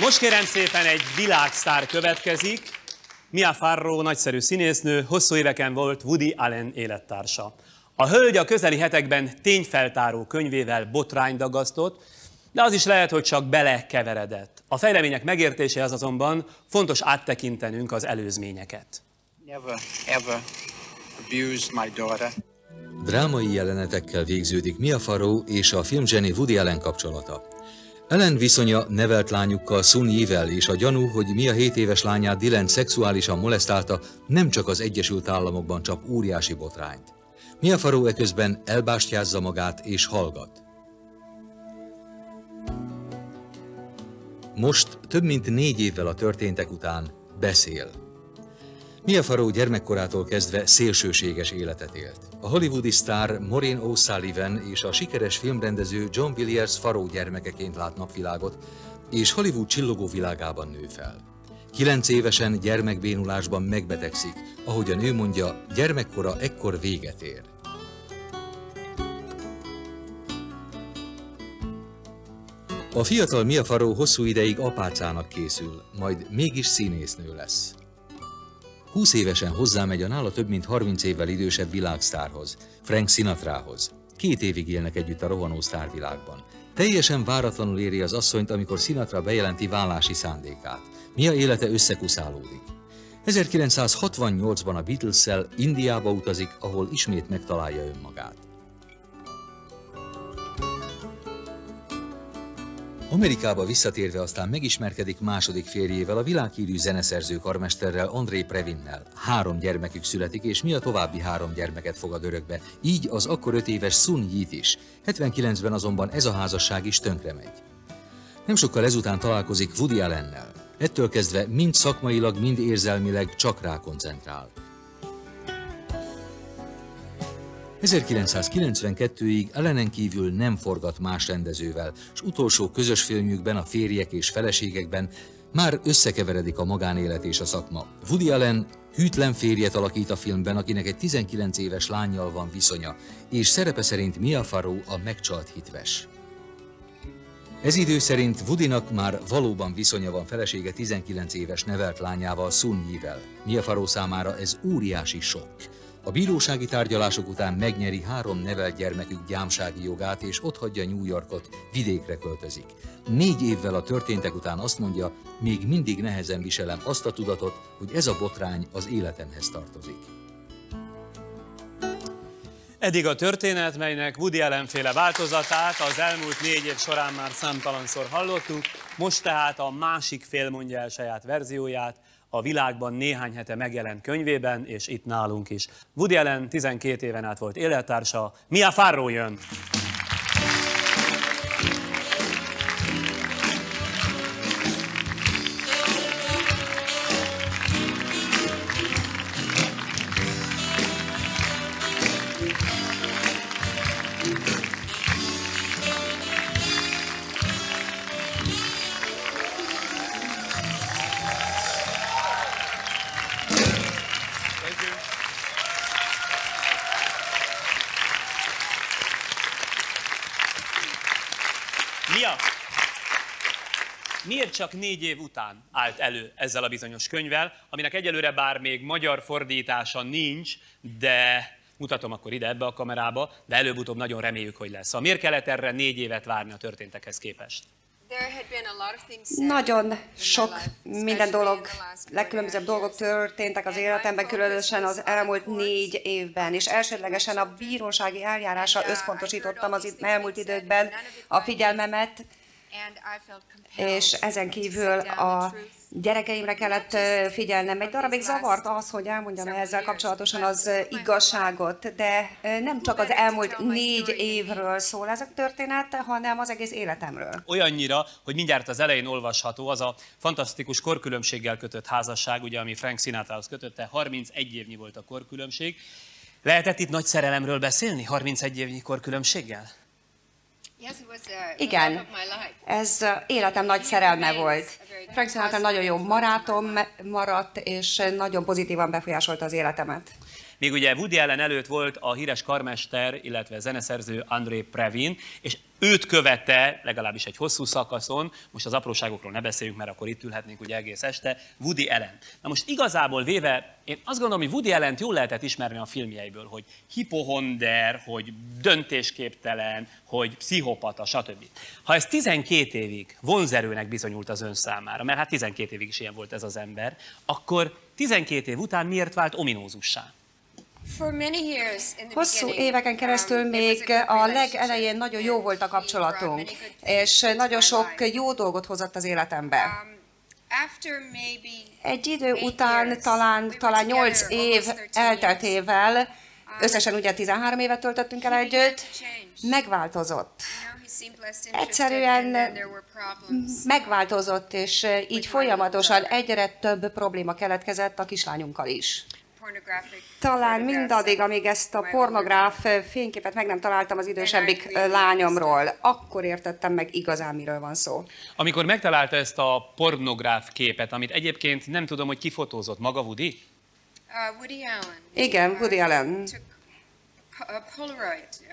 Most kérem szépen egy világsztár következik. Mia Farrow nagyszerű színésznő, hosszú éveken volt Woody Allen élettársa. A hölgy a közeli hetekben tényfeltáró könyvével botrány dagasztott, de az is lehet, hogy csak belekeveredett. A fejlemények megértéséhez azonban fontos áttekintenünk az előzményeket. Never, ever abused my daughter. Drámai jelenetekkel végződik Mia Farrow és a filmzseni Woody Allen kapcsolata. Ellen viszonya nevelt lányukkal Sun Yivel és a gyanú, hogy Mia 7 éves lányát Dylan szexuálisan molesztálta, nem csak az Egyesült Államokban csap óriási botrányt. Mia Farrow eközben elbástyázza magát és hallgat. Most, több mint négy évvel a történtek után, beszél. Mia Farrow gyermekkorától kezdve szélsőséges életet élt. A hollywoodi sztár Maureen O'Sullivan és a sikeres filmrendező John Williams Farrow gyermekeként lát napvilágot, és Hollywood csillogó világában nő fel. Kilenc évesen gyermekbénulásban megbetegszik, ahogy a nő mondja, gyermekkora ekkor véget ér. A fiatal Mia Farrow hosszú ideig apácának készül, majd mégis színésznő lesz. 20 évesen hozzámegy a nála több mint 30 évvel idősebb világsztárhoz, Frank Sinatrahoz. Két évig élnek együtt a rohanó sztárvilágban. Teljesen váratlanul éri az asszonyt, amikor Sinatra bejelenti vállási szándékát. Mia élete összekuszálódik. 1968-ban a Beatles-szel Indiába utazik, ahol ismét megtalálja önmagát. Amerikába visszatérve aztán megismerkedik második férjével, a világhírű zeneszerző karmesterrel, André Previnnel. Három gyermekük születik, és mi a további három gyermeket fogad örökbe. Így az akkor öt éves Sun Yit is. 79-ben azonban ez a házasság is tönkre megy. Nem sokkal ezután találkozik Woody Allennel. Ettől kezdve mind szakmailag, mind érzelmileg csak rá koncentrál. 1992-ig Ellenen kívül nem forgat más rendezővel, és utolsó közös filmjükben, a férjek és feleségekben már összekeveredik a magánélet és a szakma. Woody Allen hűtlen férjet alakít a filmben, akinek egy 19 éves lányjal van viszonya, és szerepe szerint Mia Farrow a megcsalt hitves. Ez idő szerint Woodynak már valóban viszonya van felesége 19 éves nevelt lányával, Sun Yi-vel. Mia Farrow számára ez óriási sok. A bírósági tárgyalások után megnyeri három nevelt gyermekük gyámsági jogát, és otthagyja New Yorkot, vidékre költözik. Négy évvel a történtek után azt mondja, még mindig nehezen viselem azt a tudatot, hogy ez a botrány az életemhez tartozik. Eddig a történet, melynek Woody Allen féle változatát az elmúlt négy év során már számtalanszor hallottuk, most tehát a másik fél mondja el saját verzióját, a világban néhány hete megjelent könyvében, és itt nálunk is. Woody Allen 12 éven át volt élettársa, Mia Farrow jön! Mia, miért csak négy év után állt elő ezzel a bizonyos könyvvel, aminek egyelőre bár még magyar fordítása nincs, de mutatom akkor ide ebbe a kamerába, de előbb-utóbb nagyon reméljük, hogy lesz. Szóval miért kellett erre négy évet várni a történtekhez képest? Nagyon sok minden dolog, legkülönbözőbb dolgok történtek az életemben, különösen az elmúlt négy évben, és elsődlegesen a bírósági eljárásra összpontosítottam az elmúlt időkben a figyelmemet, és ezen kívül a gyerekeimre kellett figyelnem. Egy darabig zavart az, hogy elmondjam ezzel kapcsolatosan az igazságot, de nem csak az elmúlt négy évről szól ez a történet, hanem az egész életemről. Olyannyira, hogy mindjárt az elején olvasható az a fantasztikus korkülönbséggel kötött házasság, ugye, ami Frank Sinatrahoz kötötte, 31 évnyi volt a korkülönbség. Lehetett itt nagy szerelemről beszélni, 31 évnyi korkülönbséggel? Igen, ez életem nagy szerelme volt. Frank Sinatra nagyon jó marátom maradt, és nagyon pozitívan befolyásolta az életemet. Még ugye Woody Allen előtt volt a híres karmester, illetve zeneszerző André Previn, és őt követte, legalábbis egy hosszú szakaszon, most az apróságokról ne beszéljünk, mert akkor itt ülhetnénk ugye egész este, Woody Allen. Na most igazából véve, én azt gondolom, hogy Woody Allen-t jól lehetett ismerni a filmjeiből, hogy hipohonder, hogy döntésképtelen, hogy pszichopata, stb. Ha ez 12 évig vonzerőnek bizonyult az ön számára, mert hát 12 évig is ilyen volt ez az ember, akkor 12 év után miért vált ominózussá? Hosszú éveken keresztül még a legelején nagyon jó volt a kapcsolatunk, és nagyon sok jó dolgot hozott az életembe. Egy idő után, talán, talán 8 év elteltével, összesen ugye 13 évet töltöttünk el együtt, megváltozott. Egyszerűen megváltozott, és így folyamatosan egyre több probléma keletkezett a kislányunkkal is. Talán mindaddig, amíg ezt a pornográf fényképet meg nem találtam az idősebbik lányomról, akkor értettem meg igazán, miről van szó. Amikor megtalálta ezt a pornográf képet, amit egyébként nem tudom, hogy kifotózott, maga Woody? Uh, Woody Allen. Igen, Woody Allen.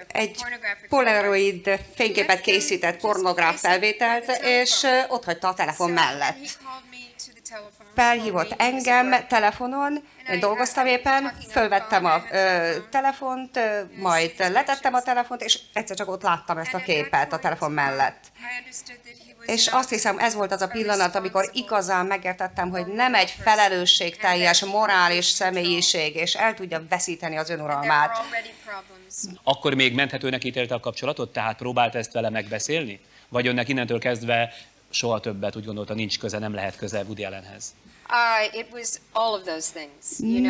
Egy Polaroid fényképet készített pornográf felvételt, és ott hagyta a telefon mellett felhívott engem telefonon, én dolgoztam éppen, fölvettem a ö, telefont, majd letettem a telefont, és egyszer csak ott láttam ezt a képet a telefon mellett. És azt hiszem, ez volt az a pillanat, amikor igazán megértettem, hogy nem egy felelősségteljes, morális személyiség, és el tudja veszíteni az önuralmát. Akkor még menthetőnek ítélte a kapcsolatot, tehát próbált ezt vele megbeszélni? Vagy önnek innentől kezdve soha többet úgy gondolta, nincs köze, nem lehet köze Woody Allenhez?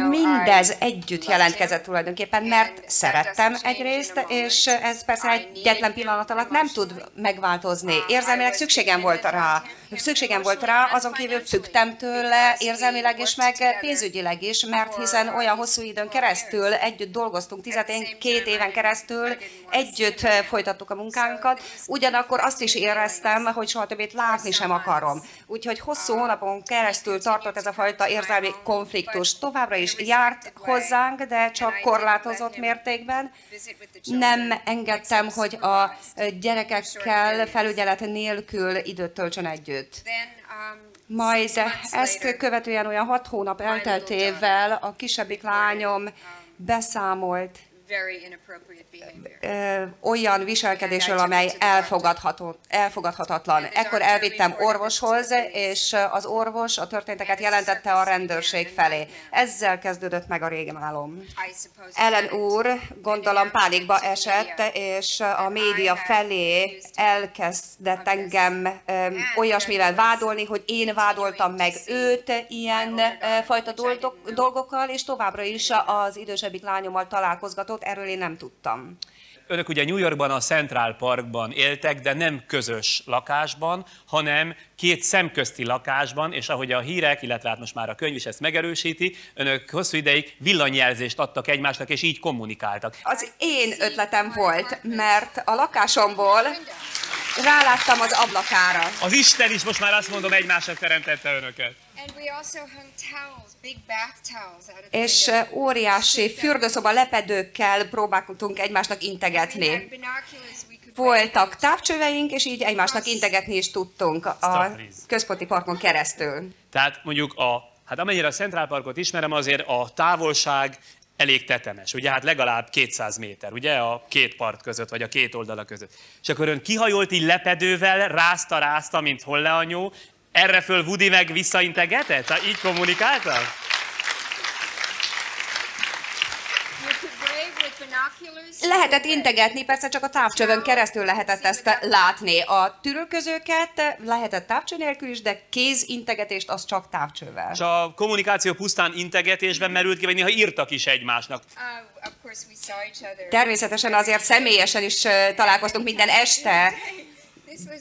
Mindez együtt jelentkezett tulajdonképpen, mert szerettem egyrészt, és ez persze egyetlen pillanat alatt nem tud megváltozni. Érzelmileg szükségem volt rá. Szükségem volt rá, azon kívül fügtem tőle érzelmileg is, meg pénzügyileg is, mert hiszen olyan hosszú időn keresztül együtt dolgoztunk, 12 éven keresztül együtt folytattuk a munkánkat, ugyanakkor azt is éreztem, hogy soha többét látni sem akarom. Úgyhogy hosszú hónapon keresztül tartott ez a fajta érzelmi konfliktus. Továbbra is járt hozzánk, de csak korlátozott mértékben. Nem engedtem, hogy a gyerekekkel felügyelet nélkül időt töltsön együtt. Majd ezt követően olyan hat hónap elteltével a kisebbik lányom beszámolt olyan viselkedésről, amely elfogadható, elfogadhatatlan. Ekkor elvittem orvoshoz, és az orvos a történteket jelentette a rendőrség felé. Ezzel kezdődött meg a régi álom. Ellen úr, gondolom pánikba esett, és a média felé elkezdett engem olyasmivel vádolni, hogy én vádoltam meg őt ilyen fajta dolgokkal, és továbbra is az idősebbik lányommal találkozgatott, dolgot, erről én nem tudtam. Önök ugye New Yorkban a Central Parkban éltek, de nem közös lakásban, hanem két szemközti lakásban, és ahogy a hírek, illetve hát most már a könyv is ezt megerősíti, önök hosszú ideig villanyjelzést adtak egymásnak, és így kommunikáltak. Az én ötletem volt, mert a lakásomból ráláttam az ablakára. Az Isten is most már azt mondom, egymásnak teremtette önöket. És óriási fürdőszoba lepedőkkel próbáltunk egymásnak integetni. Voltak távcsöveink, és így egymásnak integetni is tudtunk a központi parkon keresztül. Tehát mondjuk a, hát amennyire a Central Parkot ismerem, azért a távolság elég tetemes, ugye hát legalább 200 méter, ugye a két part között, vagy a két oldala között. És akkor ön kihajolt így lepedővel, rázta-rázta, mint holleanyó, erre föl Woody meg visszaintegetett? Tehát így kommunikáltak? Lehetett integetni, persze csak a távcsövön keresztül lehetett ezt látni. A tűrőközőket lehetett távcső nélkül is, de kézintegetést az csak távcsővel. És a kommunikáció pusztán integetésben merült ki, vagy néha írtak is egymásnak? Természetesen azért személyesen is találkoztunk minden este,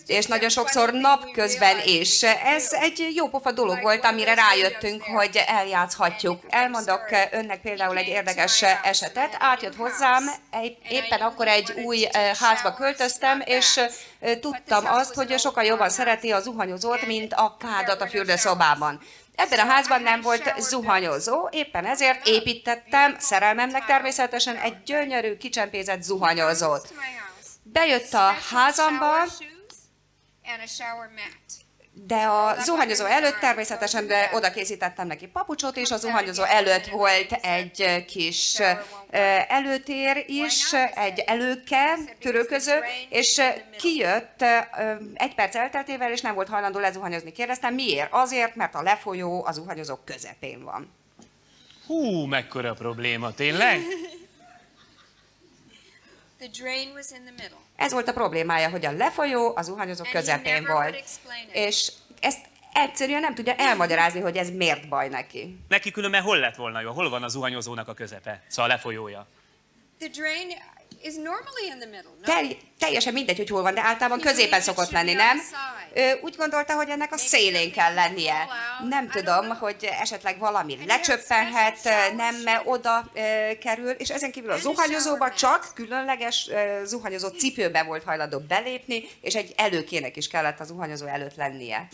és nagyon sokszor napközben is. Ez egy jó pofa dolog volt, amire rájöttünk, hogy eljátszhatjuk. Elmondok önnek például egy érdekes esetet. Átjött hozzám, éppen akkor egy új házba költöztem, és tudtam azt, hogy sokkal jobban szereti a zuhanyozót, mint a kádat a fürdőszobában Ebben a házban nem volt zuhanyozó, éppen ezért építettem, szerelmemnek természetesen, egy gyönyörű, kicsempézett zuhanyozót. Bejött a házamba, de a zuhanyozó előtt természetesen de oda készítettem neki papucsot, és a zuhanyozó előtt volt egy kis előtér is, egy előke, törőköző, és kijött egy perc elteltével, és nem volt hajlandó lezuhanyozni. Kérdeztem, miért? Azért, mert a lefolyó az zuhanyozók közepén van. Hú, mekkora probléma, tényleg? The drain was in the middle. Ez volt a problémája, hogy a lefolyó az zuhanyozó közepén volt. És ezt egyszerűen nem tudja elmagyarázni, hogy ez miért baj neki. Neki különben hol lett volna jó? Hol van a zuhanyozónak a közepe? Szóval a lefolyója. The drain teljesen mindegy, hogy hol van, de általában középen szokott lenni, nem? Ő úgy gondolta, hogy ennek a szélén kell lennie. Nem tudom, hogy esetleg valami lecsöppenhet, nem oda kerül, és ezen kívül a zuhanyozóba csak különleges zuhanyozó cipőbe volt hajlandó belépni, és egy előkének is kellett a zuhanyozó előtt lennie.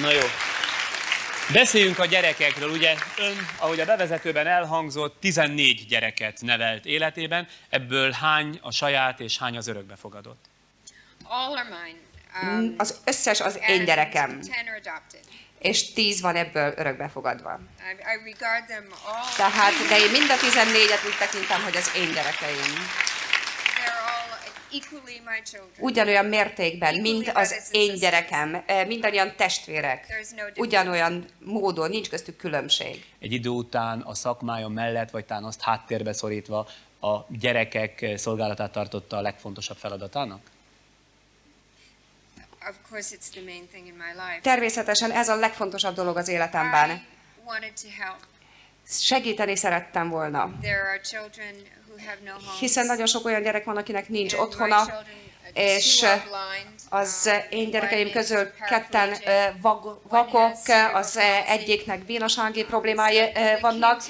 Na jó. Beszéljünk a gyerekekről. Ugye ön, ahogy a bevezetőben elhangzott, 14 gyereket nevelt életében, ebből hány a saját és hány az örökbefogadott? All are mine. Um, Az összes az én gyerekem, 10 és tíz van ebből örökbefogadva. I, I regard them all. Tehát, de én mind a 14-et úgy tekintem, hogy az én gyerekeim. They're all equally my children. Ugyanolyan mértékben, mint az én gyerekem, eh, mindannyian testvérek, ugyanolyan módon, nincs köztük különbség. Egy idő után a szakmája mellett, vagy talán azt háttérbe szorítva, a gyerekek szolgálatát tartotta a legfontosabb feladatának? Természetesen ez a legfontosabb dolog az életemben. Segíteni szerettem volna, Hiszen nagyon sok olyan gyerek van, akinek nincs otthona, uh, és az Um, én gyerekeim közül ketten vakok, az egyiknek bénasági problémái vannak,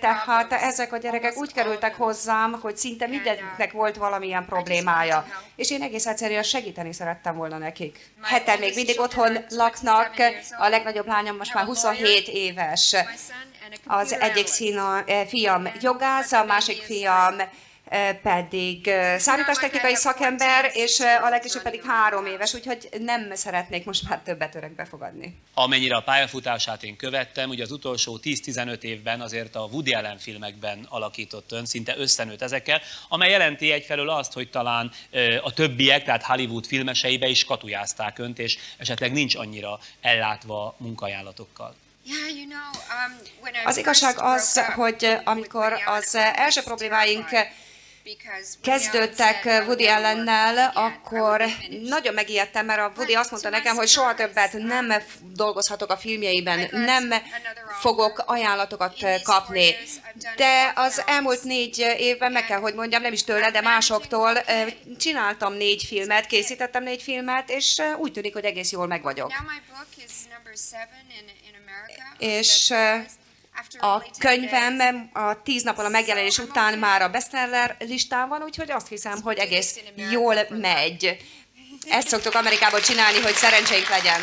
tehát ezek a gyerekek úgy kerültek hozzám, hogy szinte mindenkinek volt valamilyen problémája. És én egész egyszerűen segíteni szerettem volna nekik. Heten még mindig otthon laknak, a legnagyobb lányom most már 27 éves. Az egyik szína, eh, fiam jogász, a másik fiam eh, pedig eh, számítástechnikai szakember, és a legkisebb pedig három éves, úgyhogy nem szeretnék most már többet örökbe fogadni. Amennyire a pályafutását én követtem, ugye az utolsó 10-15 évben azért a Woody Allen filmekben alakított ön, szinte összenőtt ezekkel, amely jelenti egyfelől azt, hogy talán a többiek, tehát Hollywood filmeseibe is katujázták önt, és esetleg nincs annyira ellátva munkajánlatokkal. Um, Az igazság az, hogy amikor az was első problémáink kezdődtek said, Woody "I will never Allennel, work again. I akkor will be finished." nagyon megijedtem, mert a Woody azt mondta nekem, hogy soha többet nem dolgozhatok a filmjeiben, nem fogok ajánlatokat kapni. De az elmúlt négy évben, meg kell, hogy mondjam, nem is tőle, de másoktól csináltam négy filmet, készítettem négy filmet, és úgy tűnik, hogy egész jól meg vagyok. És a only 10 days. könyvem a tíz nappal a megjelenés után már a bestseller listán van, úgyhogy azt hiszem, hogy egész jól megy. Ezt szoktuk Amerikában csinálni, hogy szerencsénk legyen.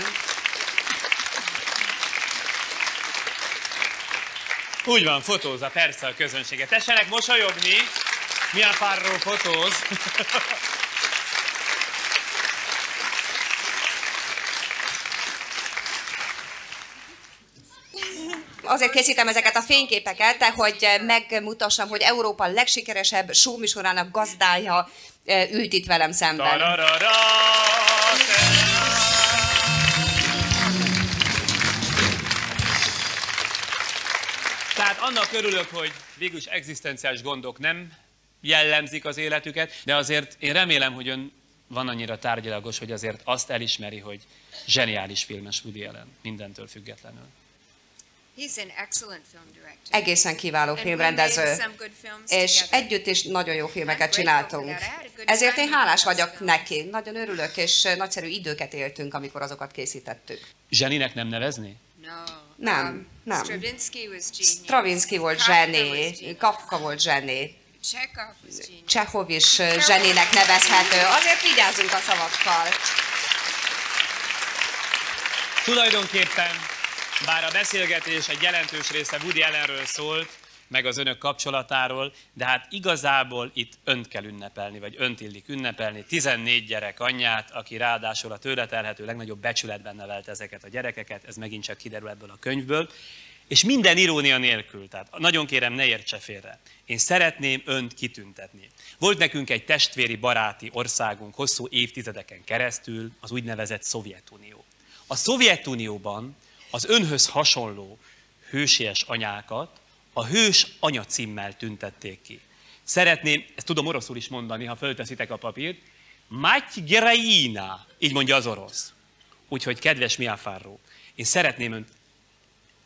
Úgy van, fotózza persze a közönséget. Tessenek mosolyogni, milyen Farró fotóz. Azért készítem ezeket a fényképeket, hogy megmutassam, hogy Európa legsikeresebb showműsorának gazdája eh, ült itt velem szemben. Tehát annak örülök, hogy végülis egzisztenciális gondok nem jellemzik az életüket, de azért én remélem, hogy ön van annyira tárgyalagos, hogy azért azt elismeri, hogy zseniális filmes Woody Allen, mindentől függetlenül. He's an excellent film director. Egészen kiváló filmrendező. made some good films És together. együtt is nagyon jó filmeket csináltunk. Ezért én hálás vagyok neki. Nagyon örülök, és nagyszerű időket éltünk, amikor azokat készítettük. Zseninek nem nevezni? No. Nem, Um, nem. Stravinsky was genius. Stravinsky volt zseni. Kafka volt zseni. Csehov is eh, zseninek nevezhető. Azért vigyázzunk a szavakkal. Tulajdonképpen, bár a beszélgetés egy jelentős része Woody Allenről szólt, meg az önök kapcsolatáról, de hát igazából itt önt kell ünnepelni, vagy önt illik ünnepelni. 14 gyerek anyját, aki ráadásul a tőle telhető legnagyobb becsületben nevelt ezeket a gyerekeket, ez megint csak kiderül ebből a könyvből. És minden irónia nélkül, tehát nagyon kérem, ne értse félre. Én szeretném önt kitüntetni. Volt nekünk egy testvéri baráti országunk hosszú évtizedeken keresztül, az úgynevezett Szovjetunió. A Szovjetunióban az önhöz hasonló hősies anyákat a hős anya címmel tüntették ki. Szeretném, ezt tudom oroszul is mondani, ha fölteszitek a papírt, Mati Geraina, így mondja az orosz. Úgyhogy kedves Miafáró, én szeretném önt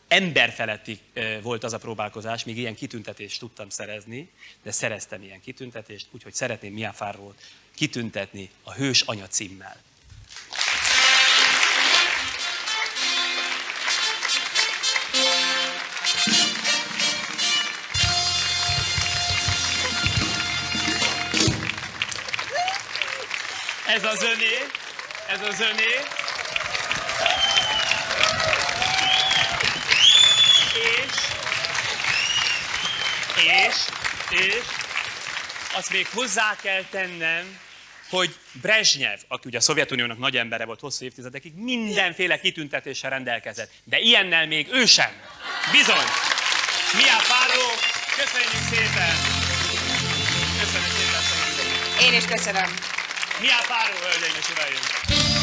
emberfeletti volt az a próbálkozás, míg ilyen kitüntetést tudtam szerezni, de szereztem ilyen kitüntetést, úgyhogy szeretném Miafárrót kitüntetni a hős anya címmel. Ez az öné, ez az öné. És, és, és, azt még hozzá kell tennem, hogy Brezsnyev, aki ugye a Szovjetuniónak nagy embere volt hosszú évtizedekig, mindenféle kitüntetéssel rendelkezett. De ilyennel még ő sem. Bizony. Mia Páró, köszönjük szépen. Köszönjük szépen. Én is köszönöm. Mia Páró, hölgyeim és uraim.